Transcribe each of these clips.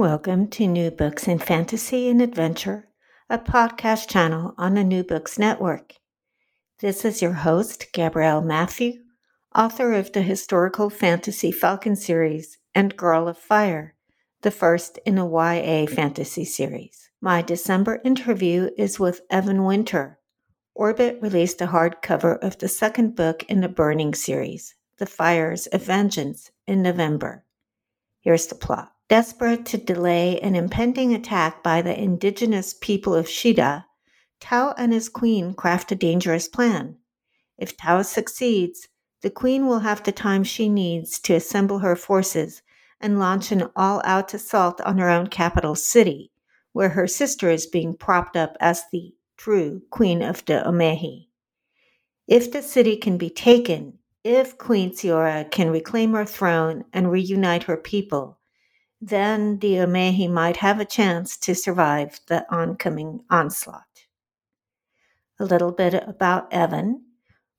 Welcome to New Books in Fantasy and Adventure, a podcast channel on the New Books Network. This is your host, Gabrielle Mathieu, author of the historical fantasy Falcon series and Girl of Fire, the first in a YA fantasy series. My December interview is with Evan Winter. Orbit released a hardcover of the second book in the Burning series, The Fires of Vengeance, in November. Here's the plot. Desperate to delay an impending attack by the indigenous people of Xidda, Tau and his queen craft a dangerous plan. If Tau succeeds, the queen will have the time she needs to assemble her forces and launch an all out assault on her own capital city, where her sister is being propped up as the true queen of the Omehi. If the city can be taken, if Queen Tsiora can reclaim her throne and reunite her people, then the Omehi might have a chance to survive the oncoming onslaught. A little bit about Evan.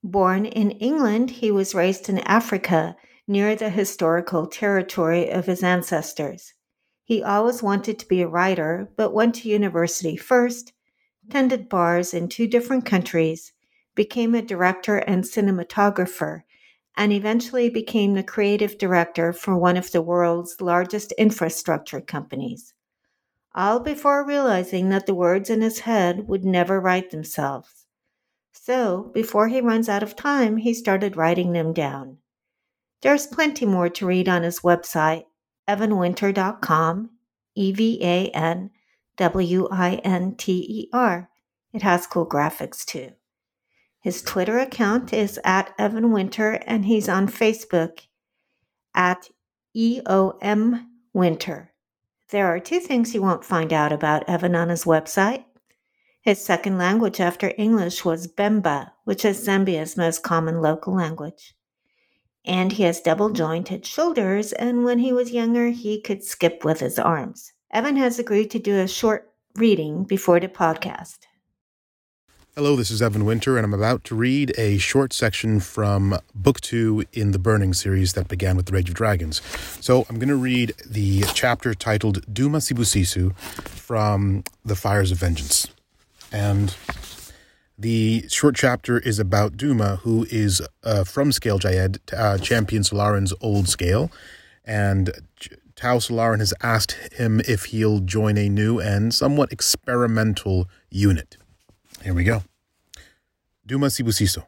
Born in England, he was raised in Africa near the historical territory of his ancestors. He always wanted to be a writer, but went to university first, tended bars in two different countries, became a director and cinematographer, and eventually became the creative director for one of the world's largest infrastructure companies. All before realizing that the words in his head would never write themselves. So, before he runs out of time, he started writing them down. There's plenty more to read on his website, evanwinter.com, E V A N W I N T E R. It has cool graphics too. His Twitter account is at Evan Winter, and he's on Facebook at EOM Winter. There are two things you won't find out about Evan on his website. His second language after English was Bemba, which is Zambia's most common local language. And he has double jointed shoulders, and when he was younger, he could skip with his arms. Evan has agreed to do a short reading before the podcast. Hello, this is Evan Winter, and I'm about to read a short section from Book Two in the Burning series that began with The Rage of Dragons. So I'm going to read the chapter titled Duma Sibusiso from The Fires of Vengeance. And the short chapter is about Duma, who is uh, from Scale Jayyed, uh, champion Solarin's old scale. And Tau Solarin has asked him if he'll join a new and somewhat experimental unit. Here we go. Duma Sibusiso.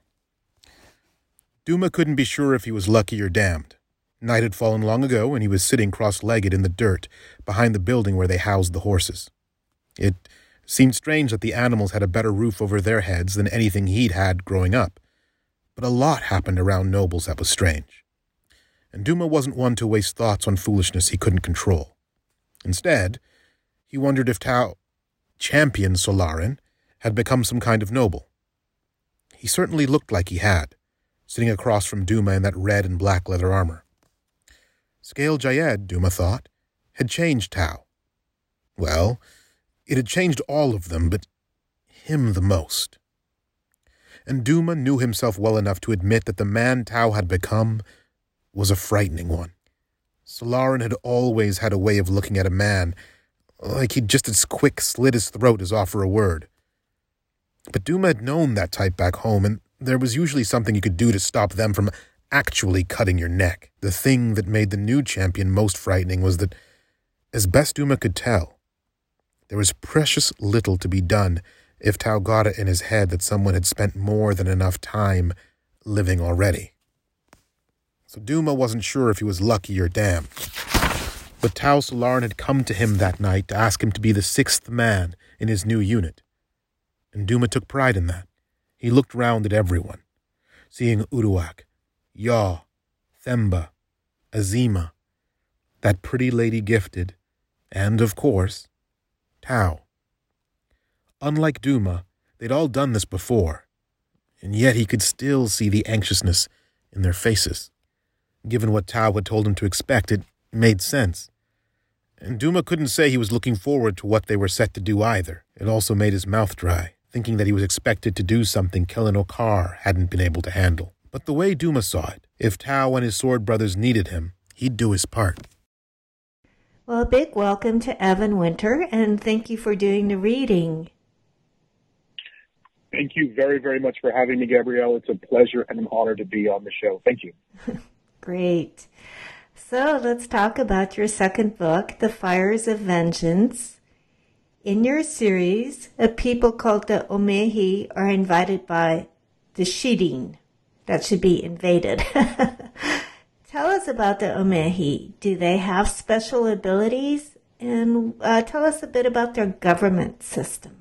Duma couldn't be sure if he was lucky or damned. Night had fallen long ago, and he was sitting cross legged in the dirt behind the building where they housed the horses. It seemed strange that the animals had a better roof over their heads than anything he'd had growing up. But a lot happened around nobles that was strange. And Duma wasn't one to waste thoughts on foolishness he couldn't control. Instead, he wondered if Tau, champion Solarin, had become some kind of noble. He certainly looked like he had, sitting across from Duma in that red and black leather armor. Scale Jayyed, Duma thought, had changed Tau. Well, it had changed all of them, but him the most. And Duma knew himself well enough to admit that the man Tau had become was a frightening one. Solarin had always had a way of looking at a man like he'd just as quick slit his throat as offer a word. But Duma had known that type back home, and there was usually something you could do to stop them from actually cutting your neck. The thing that made the new champion most frightening was that, as best Duma could tell, there was precious little to be done if Tau got it in his head that someone had spent more than enough time living already. So Duma wasn't sure if he was lucky or damned. But Tau Solarin had come to him that night to ask him to be the sixth man in his new unit and Duma took pride in that. He looked round at everyone, seeing Uduak, Yaw, Themba, Azima, that pretty lady gifted, and, of course, Tau. Unlike Duma, they'd all done this before, and yet he could still see the anxiousness in their faces. Given what Tau had told him to expect, it made sense. And Duma couldn't say he was looking forward to what they were set to do either. It also made his mouth dry, thinking that he was expected to do something Kellan Okar hadn't been able to handle. But the way Duma saw it, if Tau and his sword brothers needed him, he'd do his part. Well, a big welcome to Evan Winter, and thank you for doing the reading. Thank you very, very much for having me, Gabrielle. It's a pleasure and an honor to be on the show. Thank you. Great. So let's talk about your second book, The Fires of Vengeance. In your series, a people called the Omehi are invited by the Xiddeen. That should be invaded. tell us about the Omehi. Do they have special abilities? And uh, tell us a bit about their government system.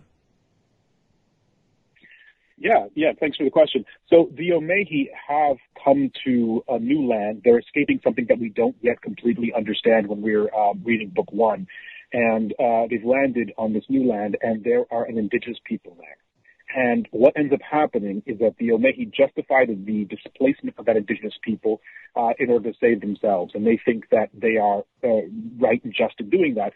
Yeah, yeah, thanks for the question. So the Omehi have come to a new land. They're escaping something that we don't yet completely understand when we're um, reading book one. And uh, they've landed on this new land, and there are an indigenous people there. And what ends up happening is that the Omehi justify the displacement of that indigenous people uh, in order to save themselves. And they think that they are uh, right and just in doing that,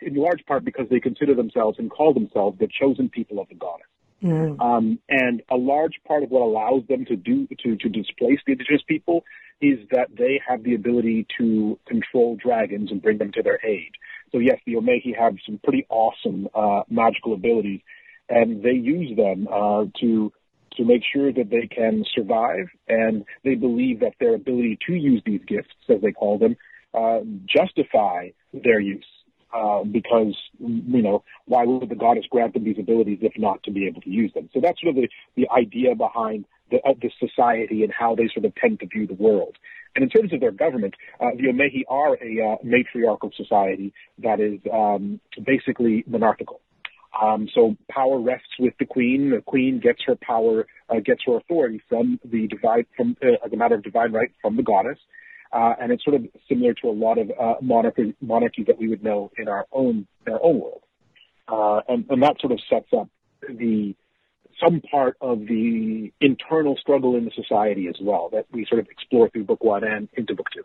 in large part because they consider themselves and call themselves the chosen people of the goddess. Mm. Um, and a large part of what allows them to do to, to displace the indigenous people is that they have the ability to control dragons and bring them to their aid. So yes, the Omehi have some pretty awesome uh, magical abilities, and they use them uh, to to make sure that they can survive. And they believe that their ability to use these gifts, as they call them, uh, justify their use. Uh, because you know why would the goddess grant them these abilities if not to be able to use them? So that's sort of the, the idea behind the, uh, the society and how they sort of tend to view the world. And in terms of their government, uh, the Omehi are a uh, matriarchal society that is um, basically monarchical. Um, so power rests with the queen. The queen gets her power, uh, gets her authority from the divine, from uh, as a matter of divine right from the goddess. Uh, and it's sort of similar to a lot of uh, monarchy, monarchies that we would know in our own in our own world, uh, and, and that sort of sets up the some part of the internal struggle in the society as well that we sort of explore through book one and into book two.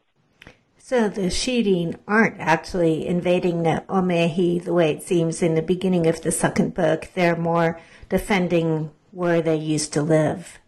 So the Xiddeen aren't actually invading the Omehi the way it seems in the beginning of the second book. They're more defending where they used to live.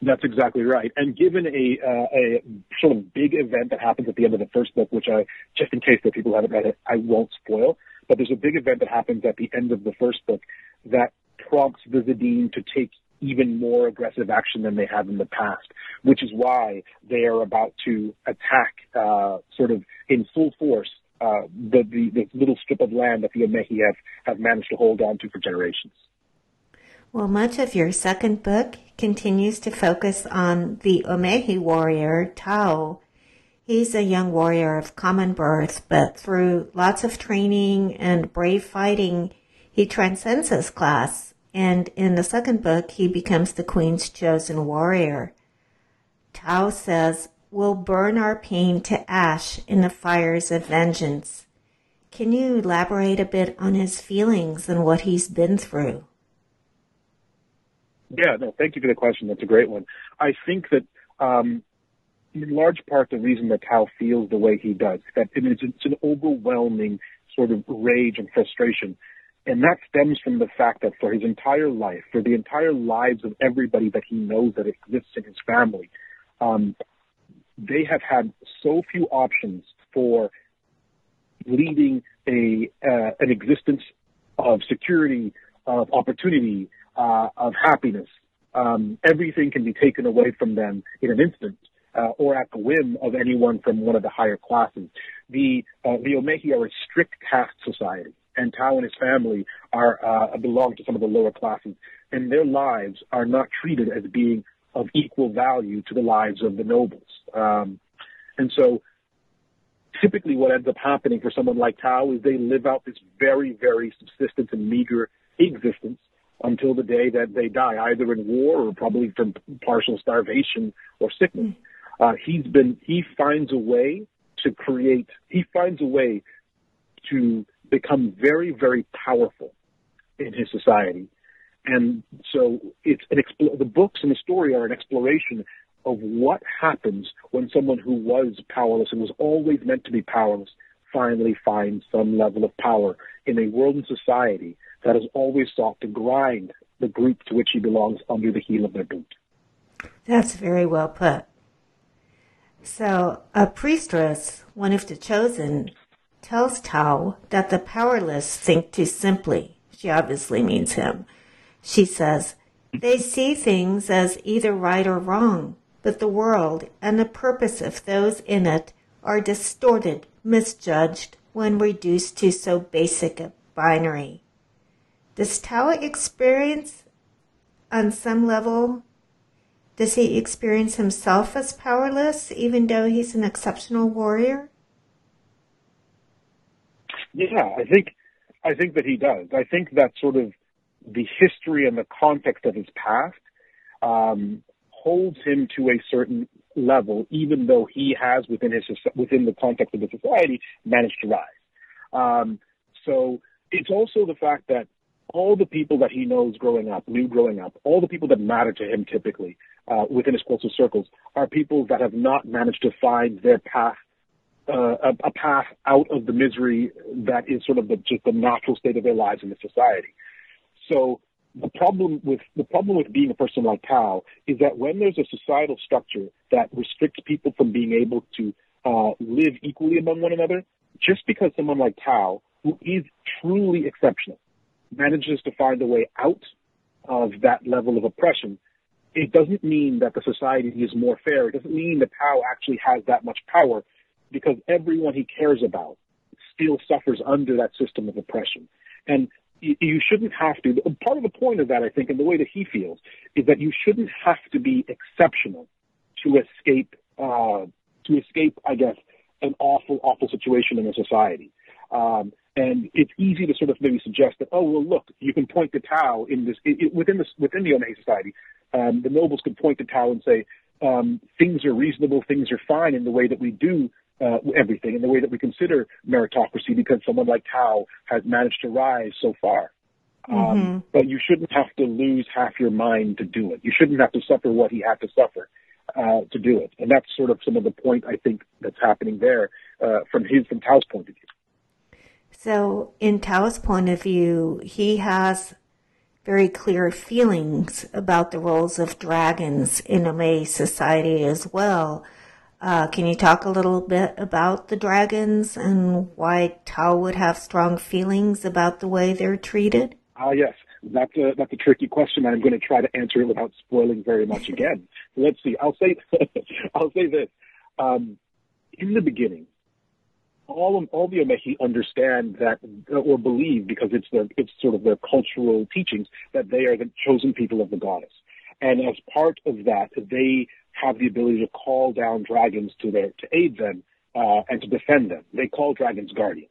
That's exactly right. And given a uh, a sort of big event that happens at the end of the first book, which I just in case that people haven't read it, I won't spoil. But there's a big event that happens at the end of the first book that prompts the Xiddeen to take even more aggressive action than they have in the past, which is why they are about to attack uh, sort of in full force uh, the, the, the little strip of land that the Omehi have, have managed to hold on to for generations. Well, much of your second book continues to focus on the Omehi warrior, Tau. He's a young warrior of common birth, but through lots of training and brave fighting, he transcends his class. And in the second book, he becomes the queen's chosen warrior. Tau says, We'll burn our pain to ash in the fires of vengeance. Can you elaborate a bit on his feelings and what he's been through? Yeah, no, thank you for the question. That's a great one. I think that um, in large part the reason that Tau feels the way he does, that it is, it's an overwhelming sort of rage and frustration. And that stems from the fact that for his entire life, for the entire lives of everybody that he knows that exists in his family, um, they have had so few options for leading a uh, an existence of security, of opportunity, uh, of happiness. Um, everything can be taken away from them in an instant. Uh, or at the whim of anyone from one of the higher classes. The uh, the Omehi are a strict caste society, and Tau and his family are uh, belong to some of the lower classes, and their lives are not treated as being of equal value to the lives of the nobles. Um, and so, typically, what ends up happening for someone like Tau is they live out this very, very subsistence and meager existence until the day that they die, either in war or probably from partial starvation or sickness. Uh, he's been he finds a way to create, he finds a way to become very, very powerful in his society. And so it's an expl- the books and the story are an exploration of what happens when someone who was powerless and was always meant to be powerless finally finds some level of power in a world and society that has always sought to grind the group to which he belongs under the heel of their boot. That's very well put. So, a priestess, one of the chosen, tells Tau that the powerless think too simply. She obviously means him. She says, they see things as either right or wrong, but the world and the purpose of those in it are distorted, misjudged, when reduced to so basic a binary. Does Tau experience, on some level, does he experience himself as powerless, even though he's an exceptional warrior? Yeah, I think I think that he does. I think that sort of the history and the context of his past um, holds him to a certain level, even though he has within his within the context of the society managed to rise. Um, so it's also the fact that all the people that he knows growing up, knew growing up, all the people that matter to him typically uh, within his closest circles are people that have not managed to find their path, uh, a, a, path out of the misery that is sort of the, just the natural state of their lives in the society. So the problem with the problem with being a person like Tau is that when there's a societal structure that restricts people from being able to uh, live equally among one another, just because someone like Tau, who is truly exceptional, manages to find a way out of that level of oppression, it doesn't mean that the society is more fair. It doesn't mean that Tau actually has that much power because everyone he cares about still suffers under that system of oppression. And you shouldn't have to. Part of the point of that, I think, and the way that he feels, is that you shouldn't have to be exceptional to escape, uh, to escape, I guess, an awful, awful situation in a society. Um, and it's easy to sort of maybe suggest that, oh well, look, you can point to Tau in this it, it, within this within the Omehi society. Um, the nobles could point to Tau and say um, things are reasonable, things are fine in the way that we do uh, everything, in the way that we consider meritocracy, because someone like Tau has managed to rise so far. Um, mm-hmm. But you shouldn't have to lose half your mind to do it. You shouldn't have to suffer what he had to suffer uh, to do it. And that's sort of some of the point I think that's happening there uh, from his from Tau's point of view. So, in Tau's point of view, he has very clear feelings about the roles of dragons in Omehi society as well. Uh, can you talk a little bit about the dragons and why Tau would have strong feelings about the way they're treated? Ah, uh, yes. That's a, that's a tricky question. and I'm going to try to answer it without spoiling very much again. Let's see. I'll say, I'll say this. Um, in the beginning, all all the Omehi understand that or believe because it's their it's sort of their cultural teachings that they are the chosen people of the goddess, and as part of that, they have the ability to call down dragons to their to aid them uh, and to defend them. They call dragons guardians.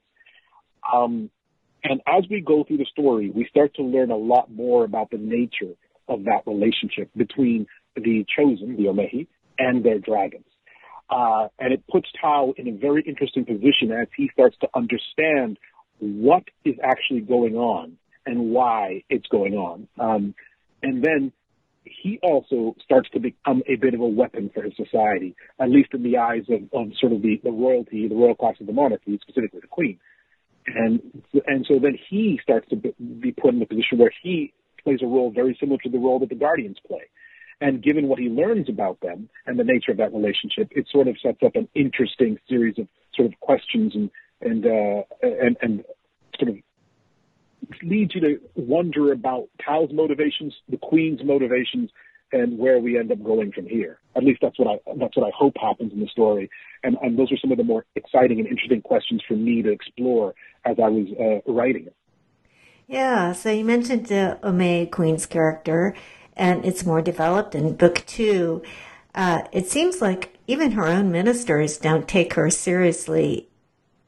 Um, and as we go through the story, we start to learn a lot more about the nature of that relationship between the chosen, the Omehi, and their dragons. Uh, and it puts Tau in a very interesting position as he starts to understand what is actually going on and why it's going on. Um, and then he also starts to become a bit of a weapon for his society, at least in the eyes of, of sort of the, the royalty, the royal class of the monarchy, specifically the queen. And and so then he starts to be put in a position where he plays a role very similar to the role that the guardians play. And given what he learns about them and the nature of that relationship, it sort of sets up an interesting series of sort of questions and and uh, and, and sort of leads you to wonder about Tau's motivations, the Queen's motivations, and where we end up going from here. At least that's what I that's what I hope happens in the story. And and those are some of the more exciting and interesting questions for me to explore as I was uh, writing it. Yeah. So you mentioned the Omehi Queen's character and it's more developed in book two. Uh, it seems like even her own ministers don't take her seriously.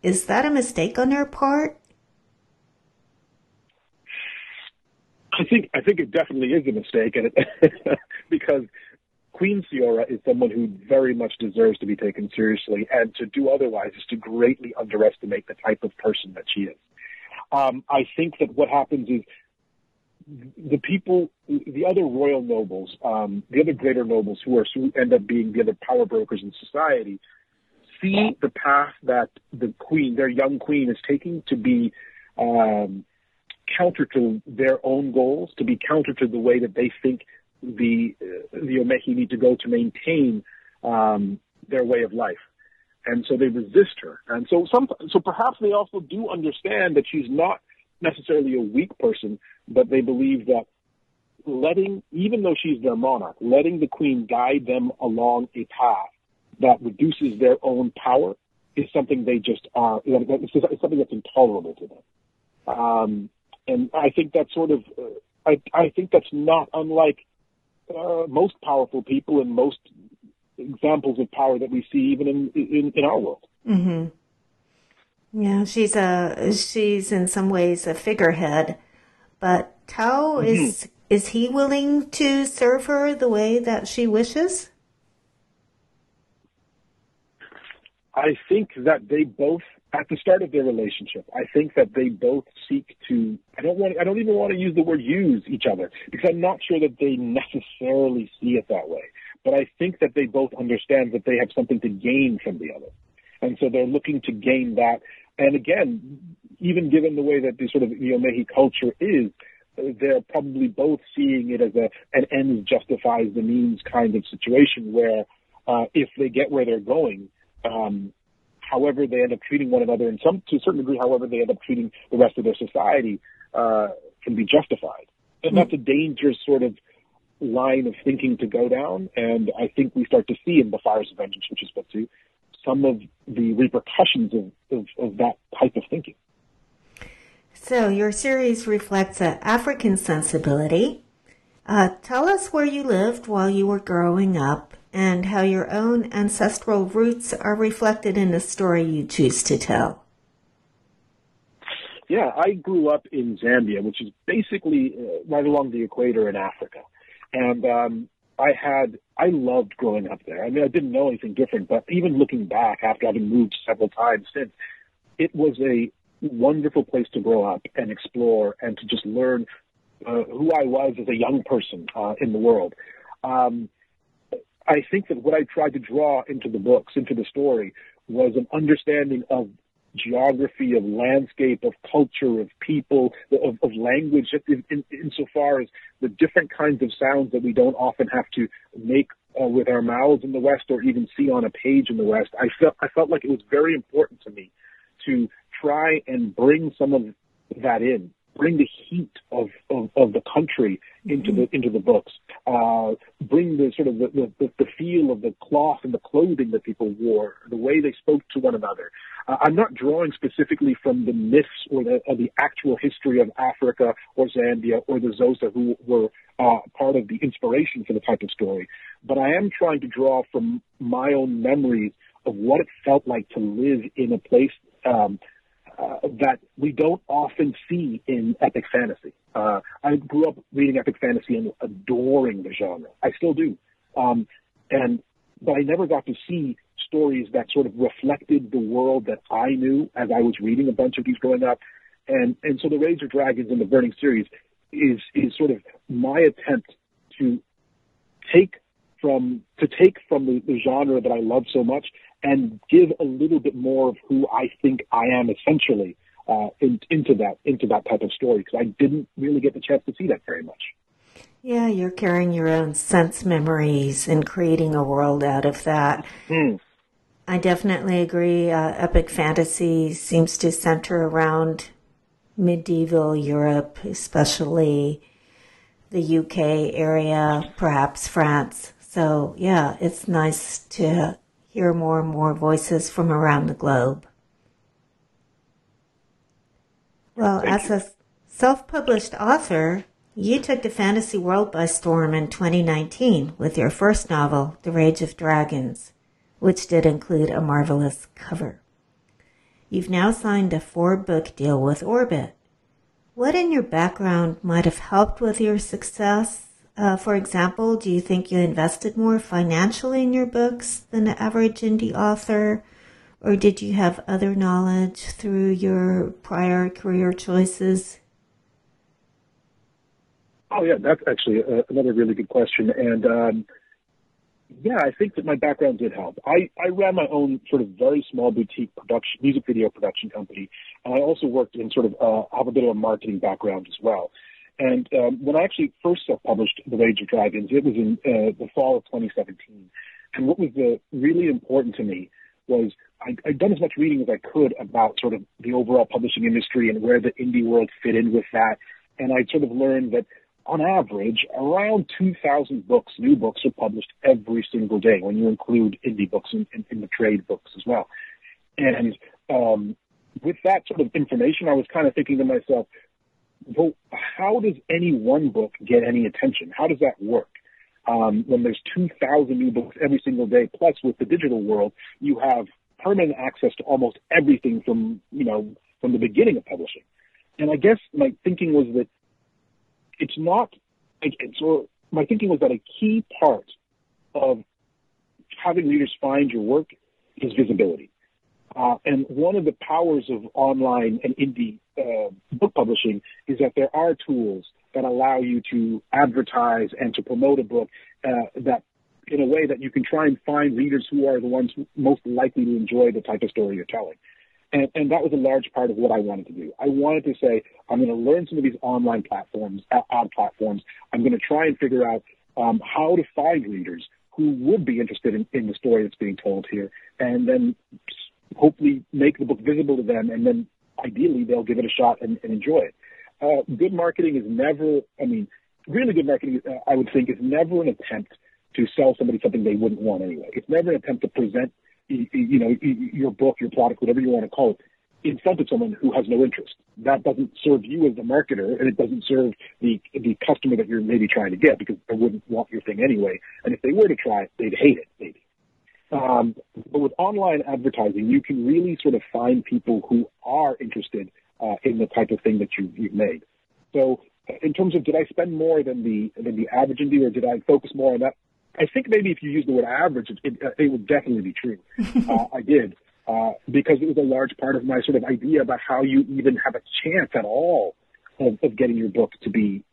Is that a mistake on their part? I think I think it definitely is a mistake, and it, because Queen Tsiora is someone who very much deserves to be taken seriously, and to do otherwise is to greatly underestimate the type of person that she is. Um, I think that what happens is the people, the other royal nobles, um, the other greater nobles who are who end up being the other power brokers in society, see the path that the queen, their young queen, is taking to be um, counter to their own goals, to be counter to the way that they think the uh, the Omehi need to go to maintain um, their way of life, and so they resist her. And so some, so perhaps they also do understand that she's not necessarily a weak person, but they believe that letting, even though she's their monarch, letting the queen guide them along a path that reduces their own power is something they just are. It's something that's intolerable to them. Um, and I think that's sort of, uh, I, I think that's not unlike uh, most powerful people and most examples of power that we see even in in, in our world. Mm-hmm. Yeah, she's a she's in some ways a figurehead, but Tau mm-hmm. is is he willing to serve her the way that she wishes? I think that they both at the start of their relationship, I think that they both seek to. I don't want. I don't even want to use the word use each other because I'm not sure that they necessarily see it that way. But I think that they both understand that they have something to gain from the other, and so they're looking to gain that. And again, even given the way that the sort of the Omehi culture is, they're probably both seeing it as a an ends justifies the means kind of situation where uh, if they get where they're going. Um, however they end up treating one another, and some to a certain degree, however they end up treating the rest of their society, uh, can be justified. And that's a dangerous sort of line of thinking to go down. And I think we start to see in the Fires of Vengeance, which is book two, some of the repercussions of, of, of that type of thinking. So your series reflects an African sensibility. Uh, tell us where you lived while you were growing up and how your own ancestral roots are reflected in the story you choose to tell. Yeah, I grew up in Zambia, which is basically uh, right along the equator in Africa. And um, I had, I loved growing up there. I mean, I didn't know anything different, but even looking back after having moved several times since, it was a wonderful place to grow up and explore and to just learn uh, who I was as a young person uh, in the world. Um, I think that what I tried to draw into the books, into the story, was an understanding of geography, of landscape, of culture, of people, of, of language, in, in, insofar as the different kinds of sounds that we don't often have to make uh, with our mouths in the West or even see on a page in the West. I felt I felt like it was very important to me to try and bring some of that in bring the heat of, of, of the country into the into the books. Uh, bring the sort of the, the, the feel of the cloth and the clothing that people wore, the way they spoke to one another. Uh, I'm not drawing specifically from the myths or the, or the actual history of Africa or Zambia or the Xhosa who were uh, part of the inspiration for the type of story, but I am trying to draw from my own memories of what it felt like to live in a place um, uh, that we don't often see in epic fantasy. Uh, I grew up reading epic fantasy and adoring the genre. I still do. Um, and, but I never got to see stories that sort of reflected the world that I knew as I was reading a bunch of these growing up. And, and so the Rage of Dragons and the Burning series is, is sort of my attempt to take from, to take from the, the genre that I love so much and give a little bit more of who I think I am essentially uh, in, into that into that type of story because I didn't really get the chance to see that very much. Yeah, you're carrying your own sense memories and creating a world out of that. Mm. I definitely agree. Uh, epic fantasy seems to center around medieval Europe, especially the UK area, perhaps France. So, yeah, it's nice to hear more and more voices from around the globe. Well, Thank as you. a self published author, you took the fantasy world by storm in 2019 with your first novel, The Rage of Dragons, which did include a marvelous cover. You've now signed a four book deal with Orbit. What in your background might have helped with your success Uh, for example, do you think you invested more financially in your books than the average indie author? Or did you have other knowledge through your prior career choices? Oh, yeah, that's actually a, another really good question. And um, yeah, I think that my background did help. I, I ran my own sort of very small boutique production, music video production company, and I also worked in sort of uh, have a bit of a marketing background as well. And um, when I actually first self-published The Rage of Dragons, it was in uh, the fall of 2017. And what was really important to me was I, I'd done as much reading as I could about sort of the overall publishing industry and where the indie world fit in with that. And I sort of learned that on average, around 2,000 books, new books, are published every single day when you include indie books in the trade books as well. And um, with that sort of information, I was kind of thinking to myself, well, how does any one book get any attention? How does that work? Um, when there's 2,000 new books every single day, plus with the digital world, you have permanent access to almost everything from, you know, from the beginning of publishing. And I guess my thinking was that it's not, so my thinking was that a key part of having readers find your work is visibility. Uh, and one of the powers of online and indie uh, book publishing is that there are tools that allow you to advertise and to promote a book uh, that in a way that you can try and find readers who are the ones most likely to enjoy the type of story you're telling. And, and that was a large part of what I wanted to do. I wanted to say, I'm going to learn some of these online platforms, ad platforms. I'm going to try and figure out um, how to find readers who would be interested in, in the story that's being told here, and then hopefully make the book visible to them, and then ideally they'll give it a shot and, and enjoy it. Uh, good marketing is never, I mean, really good marketing, uh, I would think, is never an attempt to sell somebody something they wouldn't want anyway. It's never an attempt to present, you know, your book, your product, whatever you want to call it, in front of someone who has no interest. That doesn't serve you as the marketer, and it doesn't serve the the customer that you're maybe trying to get because they wouldn't want your thing anyway. And if they were to try it, they'd hate it maybe. Um, but with online advertising, you can really sort of find people who are interested uh, in the type of thing that you, you've made. So, in terms of did I spend more than the than the average indie, or did I focus more on that? I think maybe if you use the word average, it, it, it would definitely be true. uh, I did uh, because it was a large part of my sort of idea about how you even have a chance at all of, of getting your book to be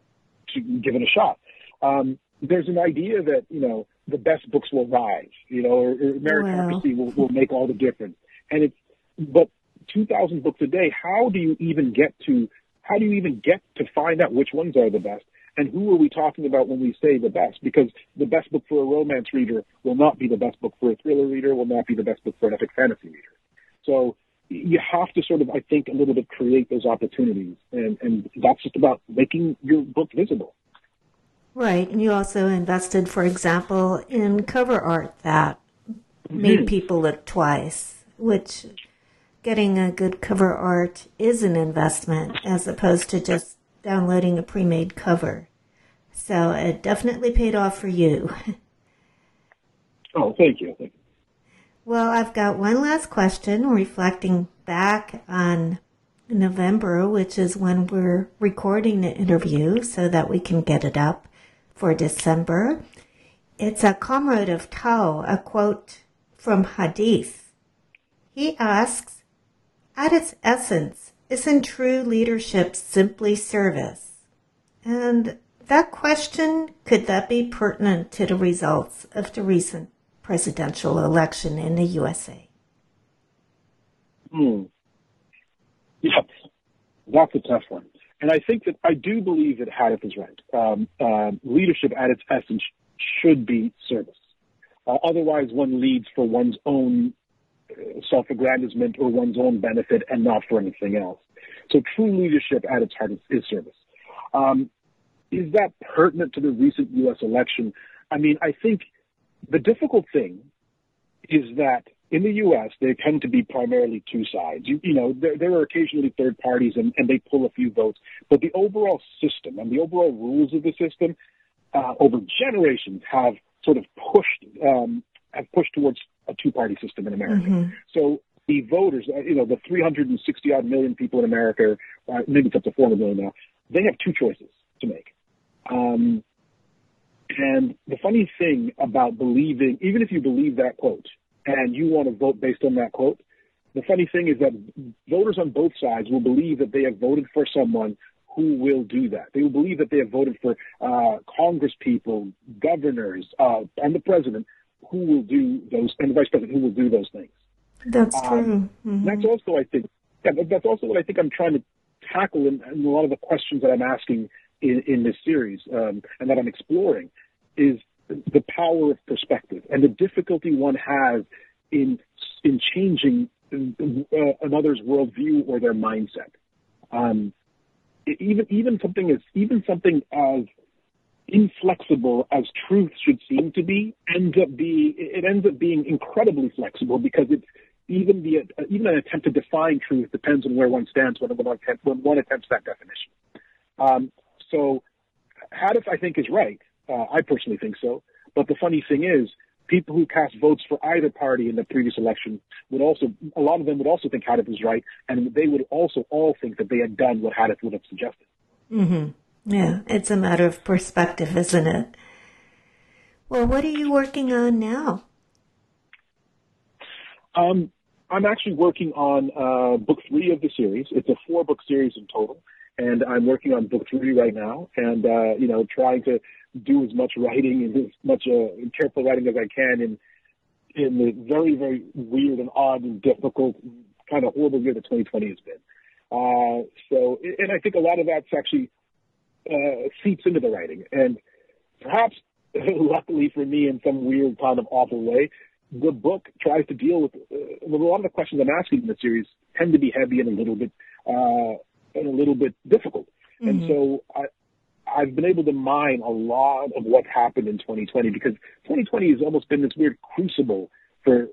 to given a shot. Um, there's an idea that you know the best books will rise, you know, or, or meritocracy wow. will, will make all the difference. And it's, but 2,000 books a day, how do you even get to, how do you even get to find out which ones are the best? And who are we talking about when we say the best? Because the best book for a romance reader will not be the best book for a thriller reader, will not be the best book for an epic fantasy reader. So you have to sort of, I think, a little bit create those opportunities. And, and that's just about making your book visible. Right. And you also invested, for example, in cover art that mm-hmm. made people look twice, which getting a good cover art is an investment as opposed to just downloading a pre made cover. So it definitely paid off for you. Oh, thank you. Thank you. Well, I've got one last question reflecting back on November, which is when we're recording the interview so that we can get it up for December. It's a comrade of Tau, a quote from Hadith. He asks, at its essence, isn't true leadership simply service? And that question, could that be pertinent to the results of the recent presidential election in the USA? Hmm. Yes, that's a tough one. And I think that I do believe that Hadith is right. Um, uh, leadership at its essence should be service. Uh, otherwise, one leads for one's own uh, self-aggrandizement or one's own benefit and not for anything else. So true leadership at its heart is, is service. Um, is that pertinent to the recent U.S. election? I mean, I think the difficult thing is that in the U.S., they tend to be primarily two sides. You, you know, there, there, are occasionally third parties and, and, they pull a few votes, but the overall system and the overall rules of the system uh, over generations have sort of pushed um, have pushed towards a two-party system in America. Mm-hmm. So the voters, uh, you know, the 360 odd million people in America, uh, maybe it's up to 400 million now, they have two choices to make. Um, And the funny thing about believing, even if you believe that quote and you want to vote based on that quote, the funny thing is that voters on both sides will believe that they have voted for someone who will do that. They will believe that they have voted for uh, Congress people, governors, uh, and the president who will do those, and the vice president who will do those things. That's um, true. Mm-hmm. That's also, I think, yeah, that's also what I think I'm trying to tackle in, in a lot of the questions that I'm asking in, in this series um, and that I'm exploring is the power of perspective and the difficulty one has in in changing uh, another's worldview or their mindset. Um, even even something as even something as inflexible as truth should seem to be ends up being it ends up being incredibly flexible because it's even the even an attempt to define truth depends on where one stands when one, when one attempts that definition. Um, so, Hadith, I think, is right. Uh, I personally think so. But the funny thing is, people who cast votes for either party in the previous election would also, a lot of them would also think Hadith was right, and they would also all think that they had done what Hadith would have suggested. Mm-hmm. Yeah, it's a matter of perspective, isn't it? Well, what are you working on now? Um, I'm actually working on uh, book three of the series. It's a four book series in total and I'm working on book three right now, and uh, you know, trying to do as much writing and as much uh, careful writing as I can in in the very very weird and odd and difficult kind of horrible year that 2020 has been. Uh, so, and I think a lot of that's actually uh, seeps into the writing, and perhaps luckily for me, in some weird kind of awful way, the book tries to deal with, uh, with a lot of the questions I'm asking in the series tend to be heavy and a little bit uh, and a little bit difficult. Mm-hmm. And so I, I've been able to mine a lot of what happened in 2020 because 2020 has almost been this weird crucible for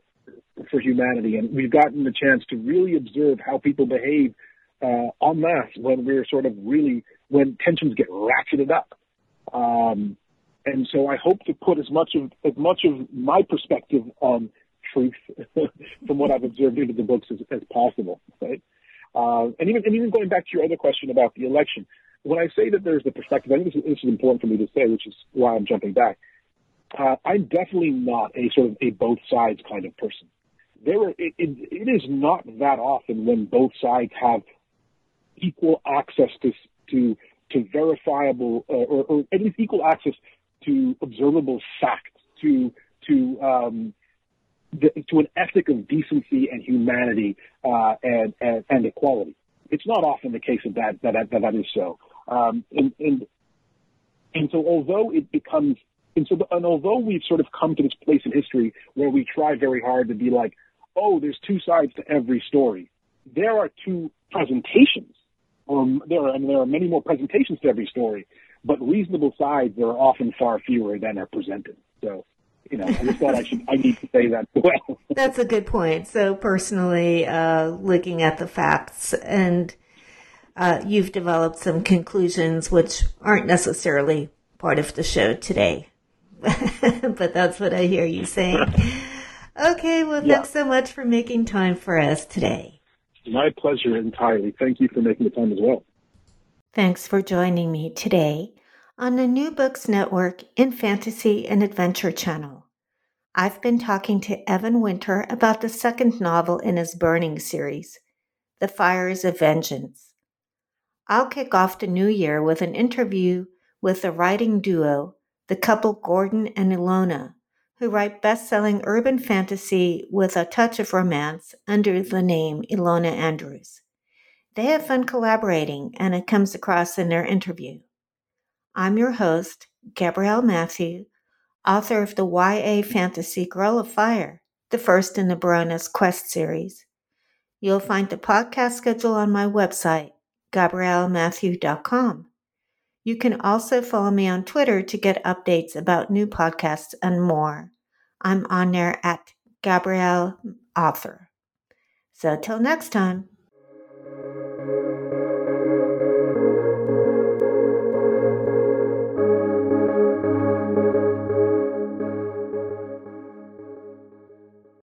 for humanity, and we've gotten the chance to really observe how people behave uh, en masse when we're sort of really when tensions get ratcheted up. Um, and so I hope to put as much of as much of my perspective on truth from what I've observed into the books as, as possible. Right. Uh, and even and even going back to your other question about the election, when I say that there's the perspective, I think this is, this is important for me to say, which is why I'm jumping back. Uh, I'm definitely not a sort of a both sides kind of person. There are, it, it, it is not that often when both sides have equal access to to to verifiable uh, or, or, at least equal access to observable facts, to to um, to an ethic of decency and humanity uh, and, and, and equality. It's not often the case that that that, that, that is so. Um, and, and and so although it becomes and so and although we've sort of come to this place in history where we try very hard to be like, oh, there's two sides to every story. There are two presentations, or there are and there are many more presentations to every story, but reasonable sides there are often far fewer than are presented. So you know, I just thought I should, I need to say that as well. That's a good point. So personally, uh, looking at the facts and, uh, you've developed some conclusions which aren't necessarily part of the show today. but that's what I hear you saying. Okay, well, yeah. thanks so much for making time for us today. My pleasure entirely. Thank you for making the time as well. Thanks for joining me today on the New Books Network in Fantasy and Adventure channel. I've been talking to Evan Winter about the second novel in his Burning series, The Fires of Vengeance. I'll kick off the new year with an interview with the writing duo, the couple Gordon and Ilona, who write best selling urban fantasy with a touch of romance under the name Ilona Andrews. They have fun collaborating, and it comes across in their interview. I'm your host, Gabrielle Mathieu, author of the YA fantasy Girl of Fire, the first in the Baroness Quest series. You'll find the podcast schedule on my website, gabriellemathieu.com. You can also follow me on Twitter to get updates about new podcasts and more. I'm on there at Gabrielle Author. So till next time.